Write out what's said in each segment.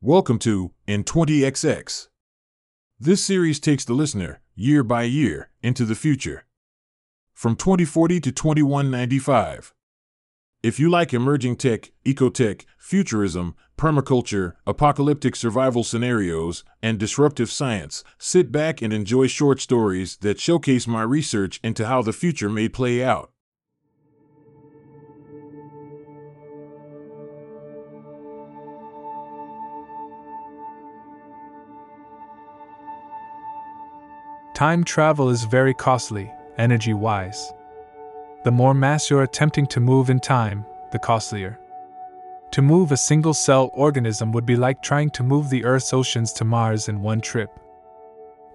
Welcome to In 20XX. This series takes the listener, year by year, into the future. From 2040 to 2195. If you like emerging tech, ecotech, futurism, permaculture, apocalyptic survival scenarios, and disruptive science, sit back and enjoy short stories that showcase my research into how the future may play out. Time travel is very costly, energy wise. The more mass you're attempting to move in time, the costlier. To move a single cell organism would be like trying to move the Earth's oceans to Mars in one trip.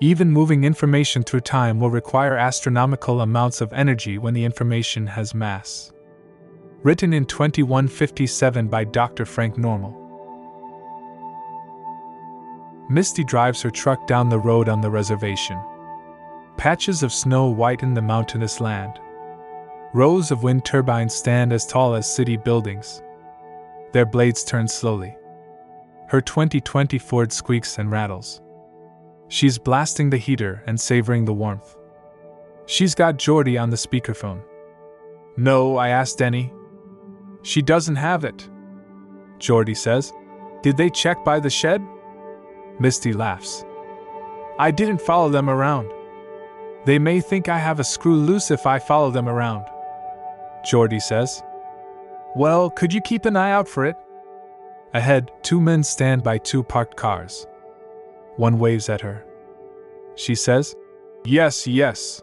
Even moving information through time will require astronomical amounts of energy when the information has mass. Written in 2157 by Dr. Frank Normal. Misty drives her truck down the road on the reservation. Patches of snow whiten the mountainous land. Rows of wind turbines stand as tall as city buildings. Their blades turn slowly. Her 2020 Ford squeaks and rattles. She's blasting the heater and savoring the warmth. She's got Jordy on the speakerphone. No, I asked Denny. She doesn't have it. Jordy says. Did they check by the shed? Misty laughs. I didn't follow them around. They may think I have a screw loose if I follow them around. Jordy says. Well, could you keep an eye out for it? Ahead, two men stand by two parked cars. One waves at her. She says, Yes, yes.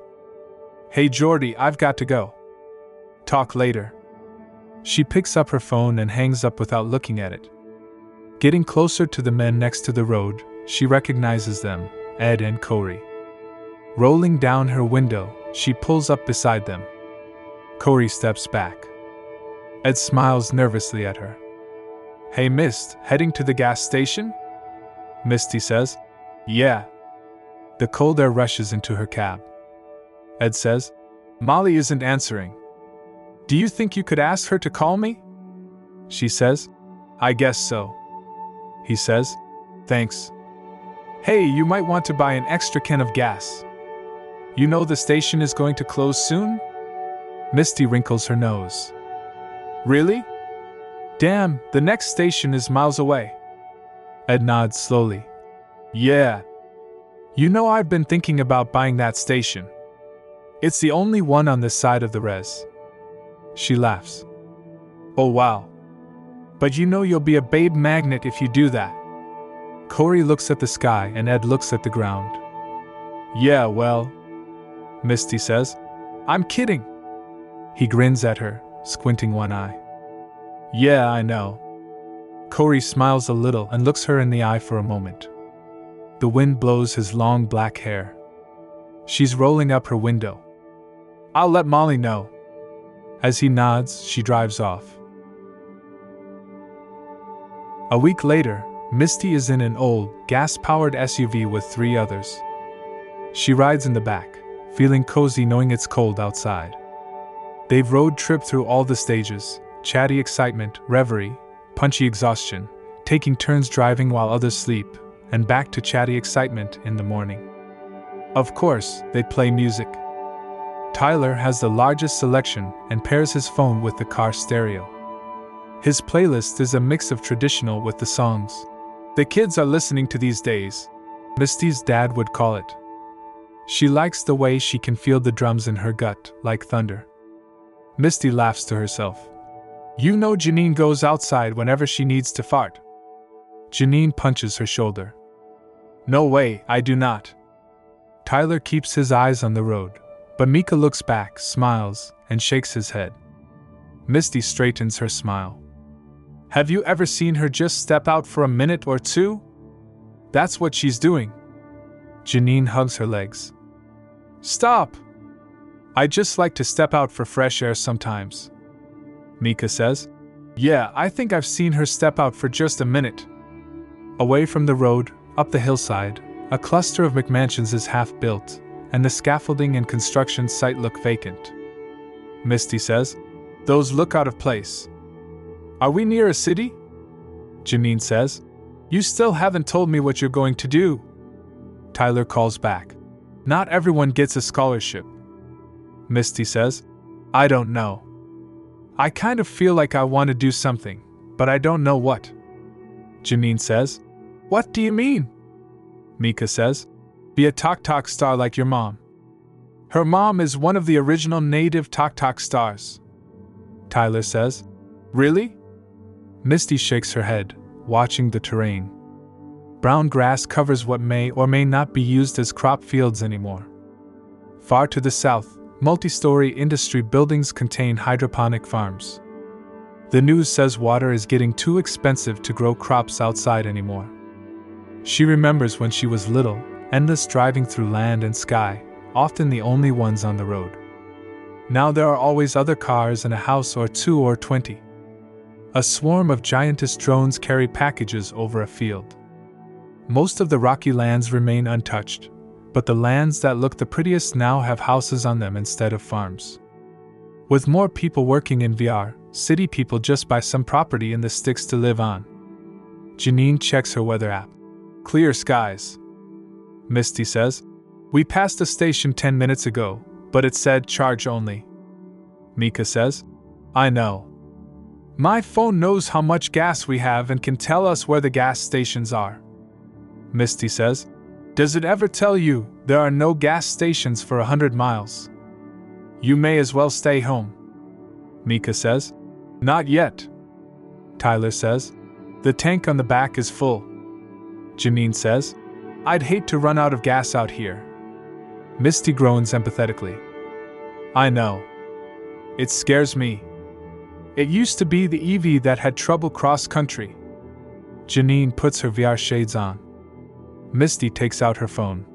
Hey Jordy, I've got to go. Talk later. She picks up her phone and hangs up without looking at it. Getting closer to the men next to the road, she recognizes them Ed and Corey. Rolling down her window, she pulls up beside them. Corey steps back. Ed smiles nervously at her. Hey, Mist, heading to the gas station? Misty says, Yeah. The cold air rushes into her cab. Ed says, Molly isn't answering. Do you think you could ask her to call me? She says, I guess so. He says, Thanks. Hey, you might want to buy an extra can of gas. You know the station is going to close soon? Misty wrinkles her nose. Really? Damn, the next station is miles away. Ed nods slowly. Yeah. You know, I've been thinking about buying that station. It's the only one on this side of the res. She laughs. Oh, wow. But you know you'll be a babe magnet if you do that. Corey looks at the sky and Ed looks at the ground. Yeah, well, Misty says. I'm kidding. He grins at her, squinting one eye. Yeah, I know. Corey smiles a little and looks her in the eye for a moment. The wind blows his long black hair. She's rolling up her window. I'll let Molly know. As he nods, she drives off. A week later, Misty is in an old, gas powered SUV with three others. She rides in the back feeling cozy knowing it's cold outside. They've road tripped through all the stages chatty excitement, reverie, punchy exhaustion, taking turns driving while others sleep, and back to chatty excitement in the morning. Of course, they play music. Tyler has the largest selection and pairs his phone with the car stereo. His playlist is a mix of traditional with the songs. The kids are listening to these days. Misty's dad would call it she likes the way she can feel the drums in her gut, like thunder. Misty laughs to herself. You know Janine goes outside whenever she needs to fart. Janine punches her shoulder. No way, I do not. Tyler keeps his eyes on the road, but Mika looks back, smiles, and shakes his head. Misty straightens her smile. Have you ever seen her just step out for a minute or two? That's what she's doing. Janine hugs her legs. Stop! I just like to step out for fresh air sometimes. Mika says. Yeah, I think I've seen her step out for just a minute. Away from the road, up the hillside, a cluster of McMansions is half built, and the scaffolding and construction site look vacant. Misty says, Those look out of place. Are we near a city? Janine says, You still haven't told me what you're going to do. Tyler calls back. Not everyone gets a scholarship. Misty says, I don't know. I kind of feel like I want to do something, but I don't know what. Janine says, What do you mean? Mika says, Be a Tok Tok star like your mom. Her mom is one of the original native Tok Tok stars. Tyler says, Really? Misty shakes her head, watching the terrain. Brown grass covers what may or may not be used as crop fields anymore. Far to the south, multi story industry buildings contain hydroponic farms. The news says water is getting too expensive to grow crops outside anymore. She remembers when she was little, endless driving through land and sky, often the only ones on the road. Now there are always other cars and a house or two or twenty. A swarm of giantess drones carry packages over a field. Most of the rocky lands remain untouched, but the lands that look the prettiest now have houses on them instead of farms. With more people working in VR, city people just buy some property in the sticks to live on. Janine checks her weather app. Clear skies. Misty says, We passed a station 10 minutes ago, but it said charge only. Mika says, I know. My phone knows how much gas we have and can tell us where the gas stations are. Misty says, Does it ever tell you there are no gas stations for a hundred miles? You may as well stay home. Mika says, Not yet. Tyler says, The tank on the back is full. Janine says, I'd hate to run out of gas out here. Misty groans empathetically. I know. It scares me. It used to be the EV that had trouble cross country. Janine puts her VR shades on. Misty takes out her phone.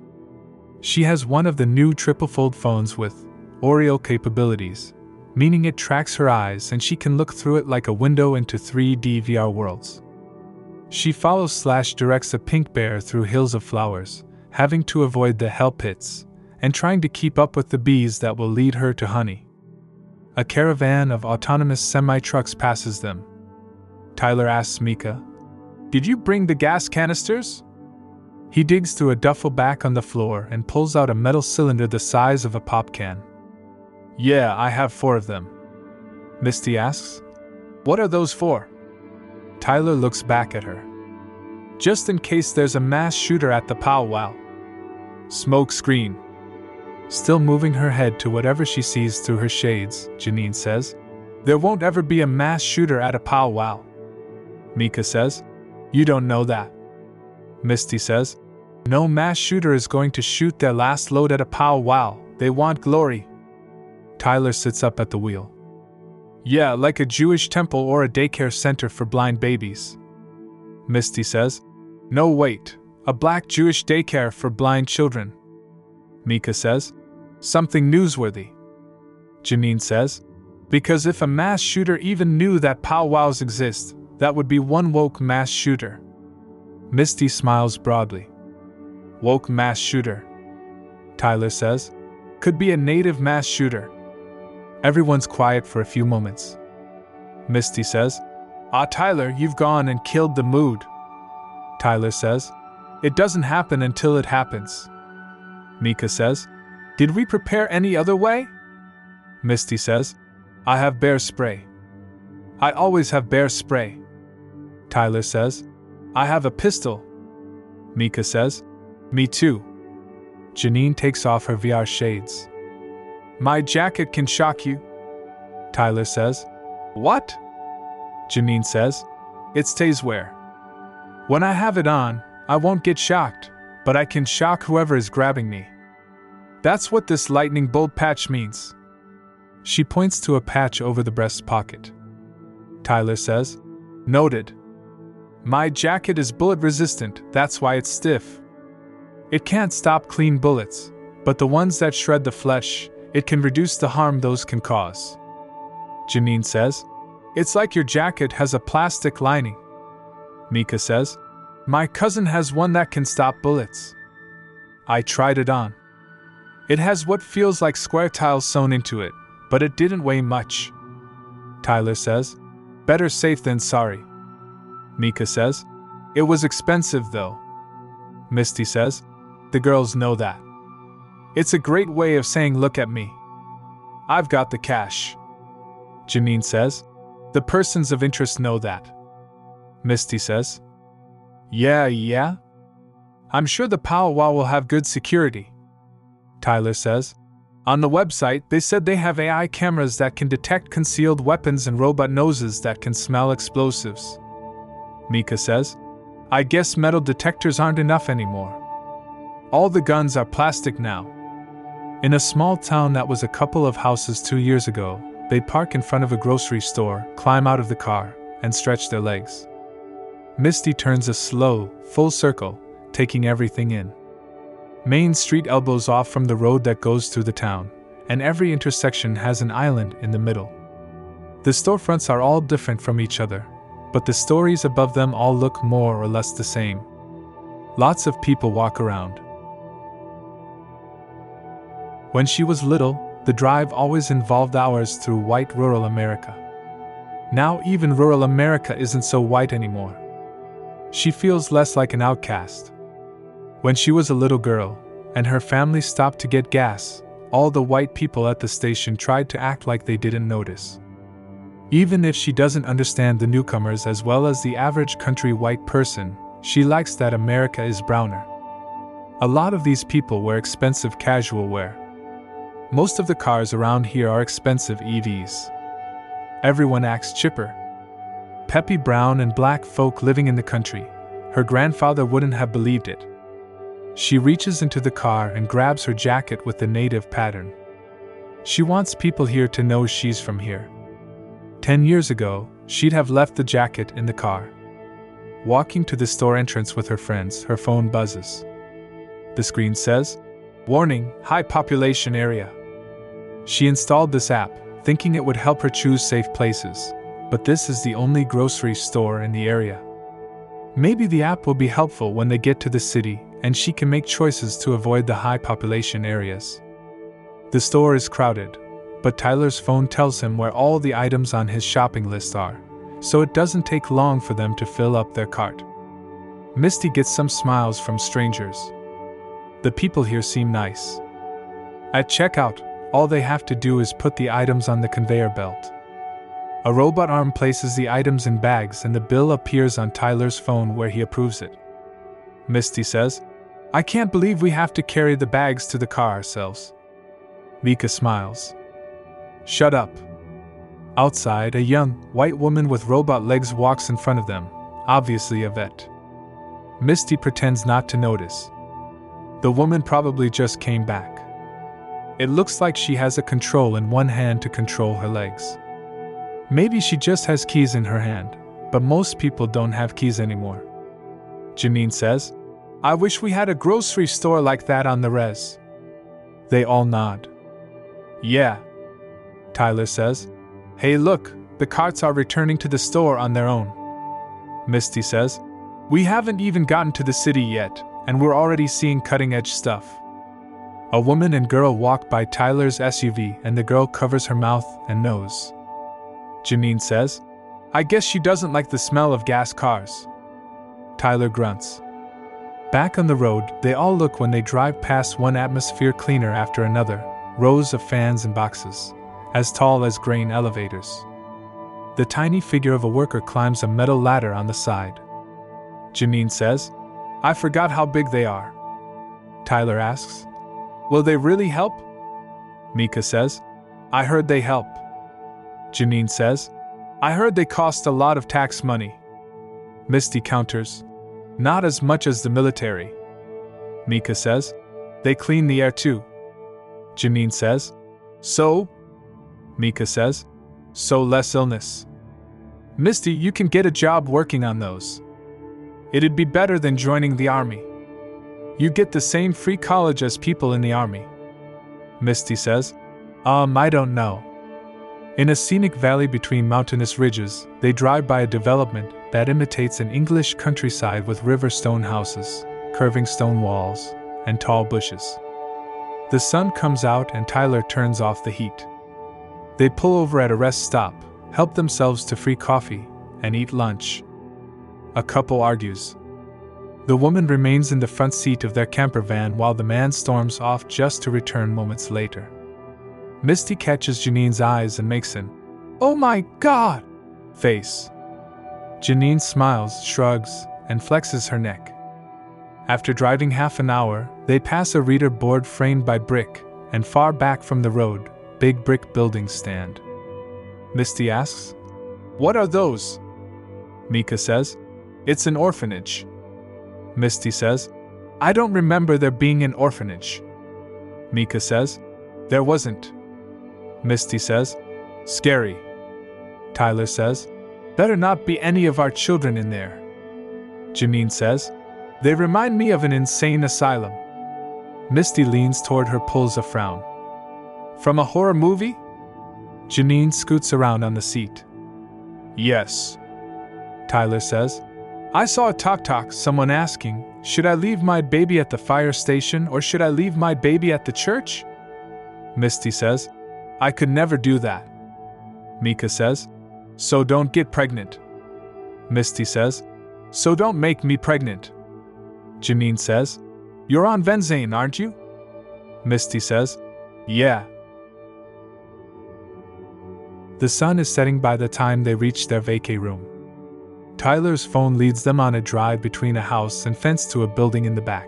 She has one of the new triple fold phones with Oreo capabilities, meaning it tracks her eyes and she can look through it like a window into 3D VR worlds. She follows slash directs a pink bear through hills of flowers, having to avoid the hell pits, and trying to keep up with the bees that will lead her to honey. A caravan of autonomous semi trucks passes them. Tyler asks Mika, Did you bring the gas canisters? He digs through a duffel bag on the floor and pulls out a metal cylinder the size of a pop can. Yeah, I have four of them. Misty asks, What are those for? Tyler looks back at her. Just in case there's a mass shooter at the powwow. Smoke screen. Still moving her head to whatever she sees through her shades, Janine says, There won't ever be a mass shooter at a powwow. Mika says, You don't know that. Misty says, No mass shooter is going to shoot their last load at a powwow. They want glory. Tyler sits up at the wheel. Yeah, like a Jewish temple or a daycare center for blind babies. Misty says, No, wait, a black Jewish daycare for blind children. Mika says, Something newsworthy. Janine says, Because if a mass shooter even knew that powwows exist, that would be one woke mass shooter. Misty smiles broadly. Woke mass shooter. Tyler says, Could be a native mass shooter. Everyone's quiet for a few moments. Misty says, Ah, Tyler, you've gone and killed the mood. Tyler says, It doesn't happen until it happens. Mika says, Did we prepare any other way? Misty says, I have bear spray. I always have bear spray. Tyler says, I have a pistol. Mika says, Me too. Janine takes off her VR shades. My jacket can shock you. Tyler says, What? Janine says, It stays where? When I have it on, I won't get shocked, but I can shock whoever is grabbing me. That's what this lightning bolt patch means. She points to a patch over the breast pocket. Tyler says, Noted. My jacket is bullet resistant, that's why it's stiff. It can't stop clean bullets, but the ones that shred the flesh, it can reduce the harm those can cause. Janine says, It's like your jacket has a plastic lining. Mika says, My cousin has one that can stop bullets. I tried it on. It has what feels like square tiles sewn into it, but it didn't weigh much. Tyler says, Better safe than sorry. Mika says, It was expensive, though. Misty says. The girls know that. It's a great way of saying, Look at me. I've got the cash. Janine says. The persons of interest know that. Misty says. Yeah, yeah? I'm sure the powwow will have good security. Tyler says. On the website, they said they have AI cameras that can detect concealed weapons and robot noses that can smell explosives. Mika says. I guess metal detectors aren't enough anymore. All the guns are plastic now. In a small town that was a couple of houses two years ago, they'd park in front of a grocery store, climb out of the car, and stretch their legs. Misty turns a slow, full circle, taking everything in. Main Street elbows off from the road that goes through the town, and every intersection has an island in the middle. The storefronts are all different from each other, but the stories above them all look more or less the same. Lots of people walk around. When she was little, the drive always involved hours through white rural America. Now, even rural America isn't so white anymore. She feels less like an outcast. When she was a little girl, and her family stopped to get gas, all the white people at the station tried to act like they didn't notice. Even if she doesn't understand the newcomers as well as the average country white person, she likes that America is browner. A lot of these people wear expensive casual wear. Most of the cars around here are expensive EVs. Everyone acts chipper. Peppy brown and black folk living in the country. Her grandfather wouldn't have believed it. She reaches into the car and grabs her jacket with the native pattern. She wants people here to know she's from here. Ten years ago, she'd have left the jacket in the car. Walking to the store entrance with her friends, her phone buzzes. The screen says, Warning, high population area. She installed this app, thinking it would help her choose safe places, but this is the only grocery store in the area. Maybe the app will be helpful when they get to the city and she can make choices to avoid the high population areas. The store is crowded, but Tyler's phone tells him where all the items on his shopping list are, so it doesn't take long for them to fill up their cart. Misty gets some smiles from strangers. The people here seem nice. At checkout, all they have to do is put the items on the conveyor belt. A robot arm places the items in bags and the bill appears on Tyler's phone where he approves it. Misty says, I can't believe we have to carry the bags to the car ourselves. Mika smiles. Shut up. Outside, a young, white woman with robot legs walks in front of them, obviously a vet. Misty pretends not to notice. The woman probably just came back. It looks like she has a control in one hand to control her legs. Maybe she just has keys in her hand, but most people don't have keys anymore. Janine says, I wish we had a grocery store like that on the res. They all nod. Yeah. Tyler says, Hey, look, the carts are returning to the store on their own. Misty says, We haven't even gotten to the city yet, and we're already seeing cutting edge stuff. A woman and girl walk by Tyler's SUV, and the girl covers her mouth and nose. Janine says, I guess she doesn't like the smell of gas cars. Tyler grunts. Back on the road, they all look when they drive past one atmosphere cleaner after another, rows of fans and boxes, as tall as grain elevators. The tiny figure of a worker climbs a metal ladder on the side. Janine says, I forgot how big they are. Tyler asks, Will they really help? Mika says, I heard they help. Janine says, I heard they cost a lot of tax money. Misty counters, Not as much as the military. Mika says, They clean the air too. Janine says, So? Mika says, So less illness. Misty, you can get a job working on those. It'd be better than joining the army. You get the same free college as people in the army. Misty says, Um, I don't know. In a scenic valley between mountainous ridges, they drive by a development that imitates an English countryside with river stone houses, curving stone walls, and tall bushes. The sun comes out and Tyler turns off the heat. They pull over at a rest stop, help themselves to free coffee, and eat lunch. A couple argues, The woman remains in the front seat of their camper van while the man storms off just to return moments later. Misty catches Janine's eyes and makes an, Oh my god! face. Janine smiles, shrugs, and flexes her neck. After driving half an hour, they pass a reader board framed by brick, and far back from the road, big brick buildings stand. Misty asks, What are those? Mika says, It's an orphanage. Misty says, I don't remember there being an orphanage. Mika says, There wasn't. Misty says, Scary. Tyler says, Better not be any of our children in there. Janine says, They remind me of an insane asylum. Misty leans toward her, pulls a frown. From a horror movie? Janine scoots around on the seat. Yes. Tyler says, I saw a talk talk, someone asking, Should I leave my baby at the fire station or should I leave my baby at the church? Misty says, I could never do that. Mika says, So don't get pregnant. Misty says, So don't make me pregnant. Janine says, You're on Venzane, aren't you? Misty says, Yeah. The sun is setting by the time they reach their vacay room. Tyler's phone leads them on a drive between a house and fence to a building in the back.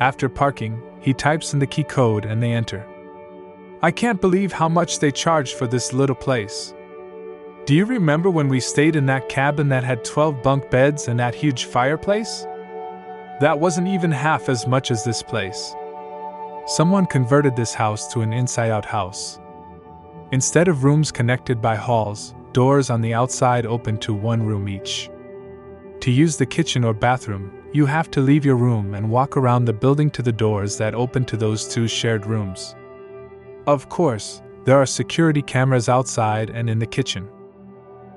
After parking, he types in the key code and they enter. I can't believe how much they charged for this little place. Do you remember when we stayed in that cabin that had 12 bunk beds and that huge fireplace? That wasn't even half as much as this place. Someone converted this house to an inside out house. Instead of rooms connected by halls, doors on the outside open to one room each. To use the kitchen or bathroom, you have to leave your room and walk around the building to the doors that open to those two shared rooms. Of course, there are security cameras outside and in the kitchen.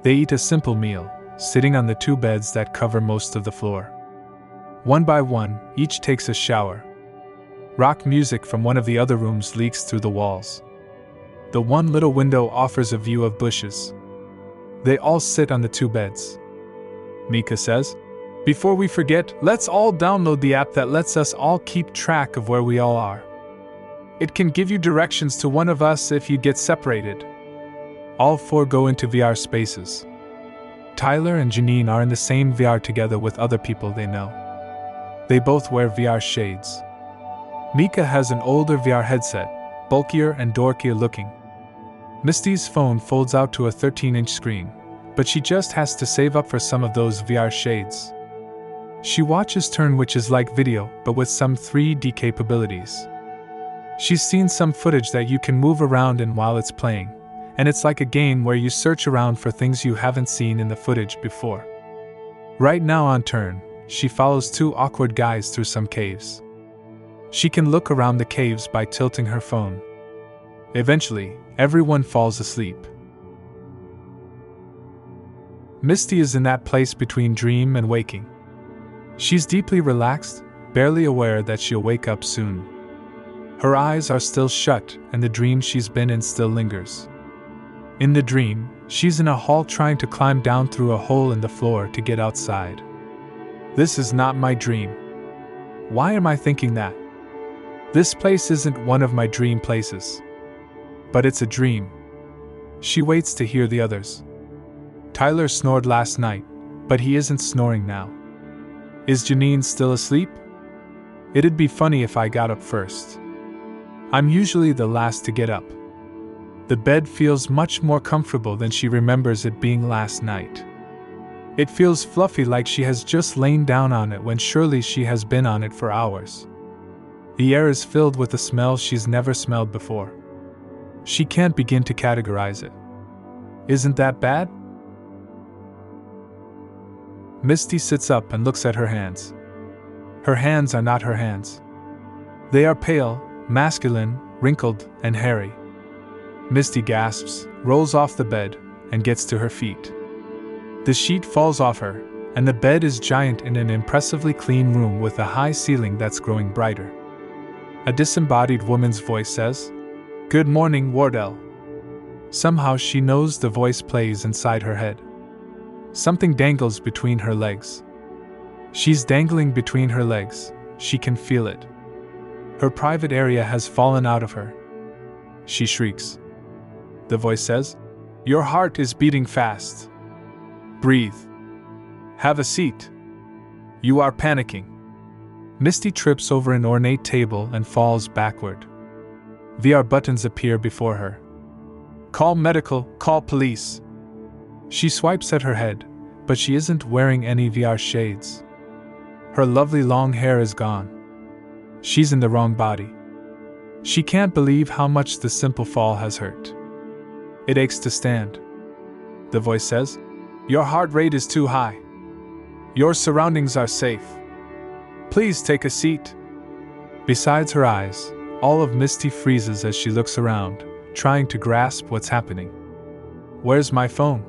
They eat a simple meal, sitting on the two beds that cover most of the floor. One by one, each takes a shower. Rock music from one of the other rooms leaks through the walls. The one little window offers a view of bushes. They all sit on the two beds. Mika says, Before we forget, let's all download the app that lets us all keep track of where we all are. It can give you directions to one of us if you get separated. All four go into VR spaces. Tyler and Janine are in the same VR together with other people they know. They both wear VR shades. Mika has an older VR headset, bulkier and dorkier looking. Misty's phone folds out to a 13 inch screen, but she just has to save up for some of those VR shades. She watches Turn, which is like video, but with some 3D capabilities. She's seen some footage that you can move around in while it's playing, and it's like a game where you search around for things you haven't seen in the footage before. Right now on Turn, she follows two awkward guys through some caves. She can look around the caves by tilting her phone. Eventually, everyone falls asleep. Misty is in that place between dream and waking. She's deeply relaxed, barely aware that she'll wake up soon. Her eyes are still shut, and the dream she's been in still lingers. In the dream, she's in a hall trying to climb down through a hole in the floor to get outside. This is not my dream. Why am I thinking that? This place isn't one of my dream places. But it's a dream. She waits to hear the others. Tyler snored last night, but he isn't snoring now. Is Janine still asleep? It'd be funny if I got up first. I'm usually the last to get up. The bed feels much more comfortable than she remembers it being last night. It feels fluffy like she has just lain down on it when surely she has been on it for hours. The air is filled with a smell she's never smelled before. She can't begin to categorize it. Isn't that bad? Misty sits up and looks at her hands. Her hands are not her hands. They are pale, masculine, wrinkled, and hairy. Misty gasps, rolls off the bed, and gets to her feet. The sheet falls off her, and the bed is giant in an impressively clean room with a high ceiling that's growing brighter. A disembodied woman's voice says, Good morning, Wardell. Somehow she knows the voice plays inside her head. Something dangles between her legs. She's dangling between her legs, she can feel it. Her private area has fallen out of her. She shrieks. The voice says, Your heart is beating fast. Breathe. Have a seat. You are panicking. Misty trips over an ornate table and falls backward. VR buttons appear before her. Call medical, call police. She swipes at her head, but she isn't wearing any VR shades. Her lovely long hair is gone. She's in the wrong body. She can't believe how much the simple fall has hurt. It aches to stand. The voice says, Your heart rate is too high. Your surroundings are safe. Please take a seat. Besides her eyes, all of Misty freezes as she looks around, trying to grasp what's happening. Where's my phone?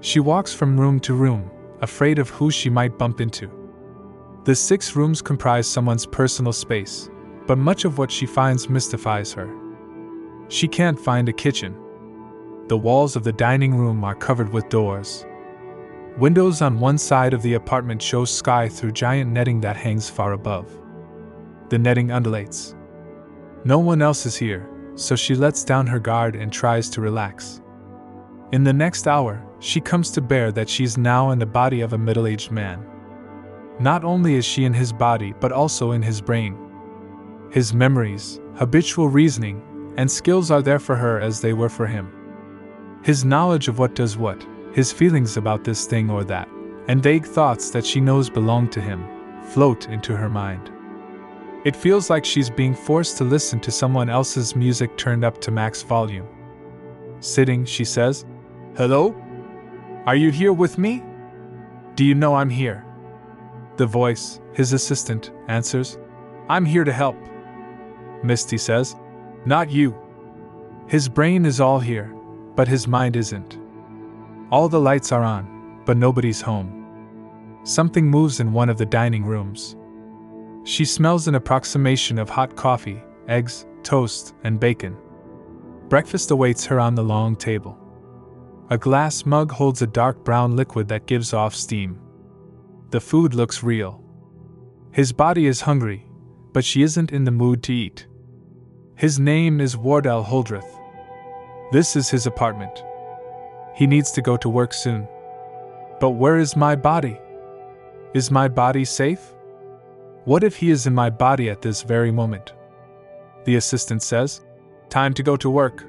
She walks from room to room, afraid of who she might bump into. The six rooms comprise someone's personal space, but much of what she finds mystifies her. She can't find a kitchen. The walls of the dining room are covered with doors. Windows on one side of the apartment show sky through giant netting that hangs far above. The netting undulates. No one else is here, so she lets down her guard and tries to relax. In the next hour, she comes to bear that she's now in the body of a middle aged man. Not only is she in his body, but also in his brain. His memories, habitual reasoning, and skills are there for her as they were for him. His knowledge of what does what, his feelings about this thing or that, and vague thoughts that she knows belong to him, float into her mind. It feels like she's being forced to listen to someone else's music turned up to max volume. Sitting, she says, Hello? Are you here with me? Do you know I'm here? The voice, his assistant, answers, I'm here to help. Misty says, Not you. His brain is all here, but his mind isn't. All the lights are on, but nobody's home. Something moves in one of the dining rooms. She smells an approximation of hot coffee, eggs, toast, and bacon. Breakfast awaits her on the long table. A glass mug holds a dark brown liquid that gives off steam. The food looks real. His body is hungry, but she isn't in the mood to eat. His name is Wardell Holdreth. This is his apartment. He needs to go to work soon. But where is my body? Is my body safe? What if he is in my body at this very moment? The assistant says, Time to go to work.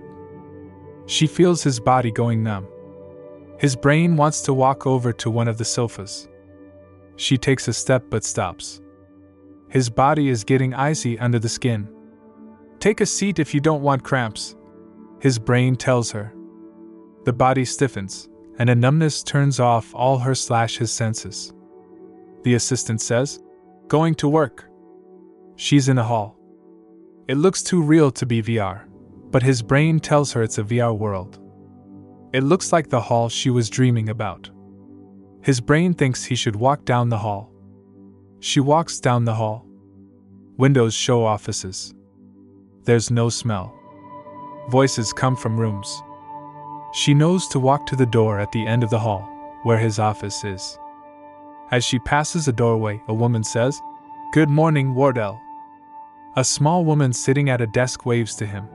She feels his body going numb. His brain wants to walk over to one of the sofas. She takes a step but stops. His body is getting icy under the skin. Take a seat if you don't want cramps, his brain tells her. The body stiffens, and a numbness turns off all her slash his senses. The assistant says, Going to work. She's in a hall. It looks too real to be VR but his brain tells her it's a VR world. It looks like the hall she was dreaming about. His brain thinks he should walk down the hall. She walks down the hall. Windows show offices. There's no smell. Voices come from rooms. She knows to walk to the door at the end of the hall, where his office is. As she passes a doorway, a woman says, Good morning, Wardell. A small woman sitting at a desk waves to him.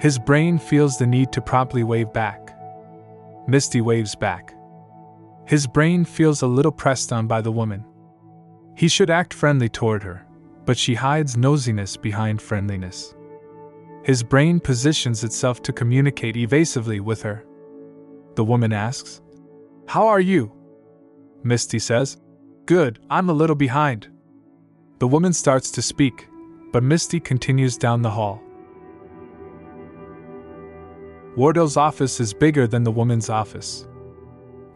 His brain feels the need to promptly wave back. Misty waves back. His brain feels a little pressed on by the woman. He should act friendly toward her, but she hides nosiness behind friendliness. His brain positions itself to communicate evasively with her. The woman asks, How are you? Misty says, Good, I'm a little behind. The woman starts to speak, but Misty continues down the hall. Wardell's office is bigger than the woman's office.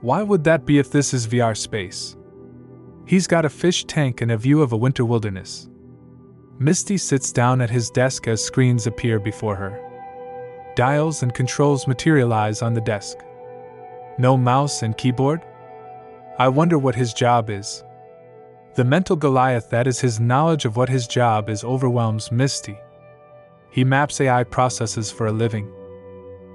Why would that be if this is VR space? He's got a fish tank and a view of a winter wilderness. Misty sits down at his desk as screens appear before her. Dials and controls materialize on the desk. No mouse and keyboard? I wonder what his job is. The mental Goliath that is his knowledge of what his job is overwhelms Misty. He maps AI processes for a living.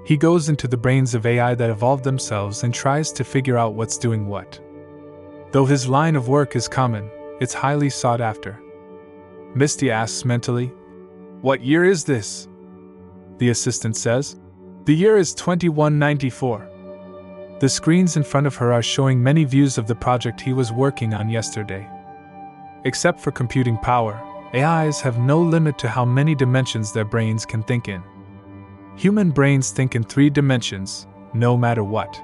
He goes into the brains of AI that evolved themselves and tries to figure out what's doing what. Though his line of work is common, it's highly sought after. Misty asks mentally, What year is this? The assistant says, The year is 2194. The screens in front of her are showing many views of the project he was working on yesterday. Except for computing power, AIs have no limit to how many dimensions their brains can think in. Human brains think in three dimensions, no matter what.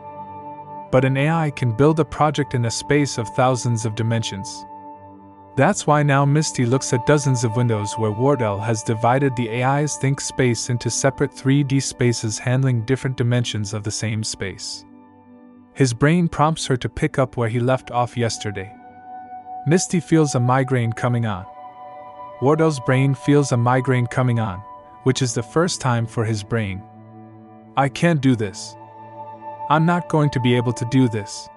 But an AI can build a project in a space of thousands of dimensions. That's why now Misty looks at dozens of windows where Wardell has divided the AI's think space into separate 3D spaces handling different dimensions of the same space. His brain prompts her to pick up where he left off yesterday. Misty feels a migraine coming on. Wardell's brain feels a migraine coming on, which is the first time for his brain. I can't do this. I'm not going to be able to do this.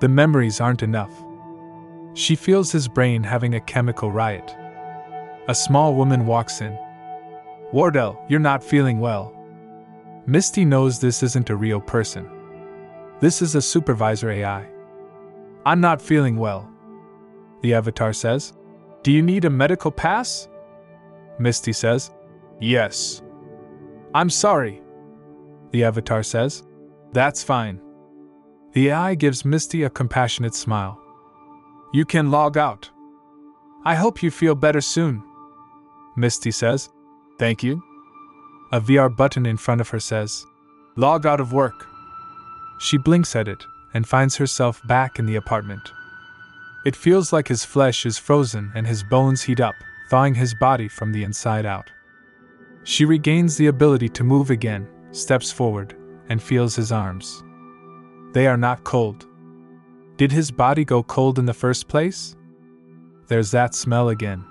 The memories aren't enough. She feels his brain having a chemical riot. A small woman walks in. Wardell, you're not feeling well. Misty knows this isn't a real person. This is a supervisor AI. I'm not feeling well. The avatar says. Do you need a medical pass? Misty says. Yes. I'm sorry. The avatar says. That's fine. The AI gives Misty a compassionate smile. You can log out. I hope you feel better soon. Misty says, Thank you. A VR button in front of her says, Log out of work. She blinks at it and finds herself back in the apartment. It feels like his flesh is frozen and his bones heat up, thawing his body from the inside out. She regains the ability to move again, steps forward, and feels his arms. They are not cold. Did his body go cold in the first place? There's that smell again.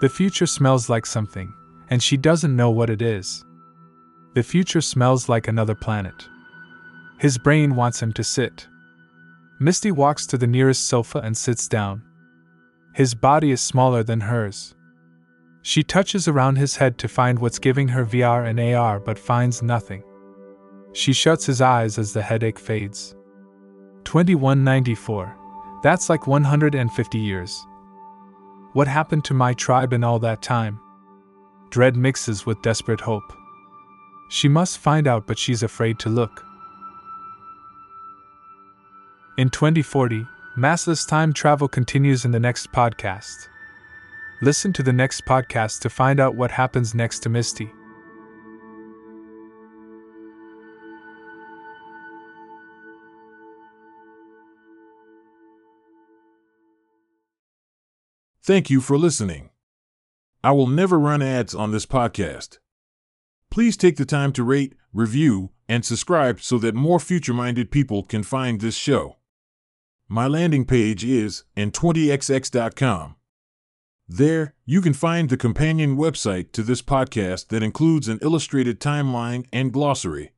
The future smells like something, and she doesn't know what it is. The future smells like another planet. His brain wants him to sit. Misty walks to the nearest sofa and sits down. His body is smaller than hers. She touches around his head to find what's giving her VR and AR but finds nothing. She shuts his eyes as the headache fades. 2194. That's like 150 years. What happened to my tribe in all that time? Dread mixes with desperate hope. She must find out, but she's afraid to look. In 2040, massless time travel continues in the next podcast. Listen to the next podcast to find out what happens next to Misty. Thank you for listening. I will never run ads on this podcast. Please take the time to rate, review, and subscribe so that more future minded people can find this show. My landing page is in20xx.com. There, you can find the companion website to this podcast that includes an illustrated timeline and glossary.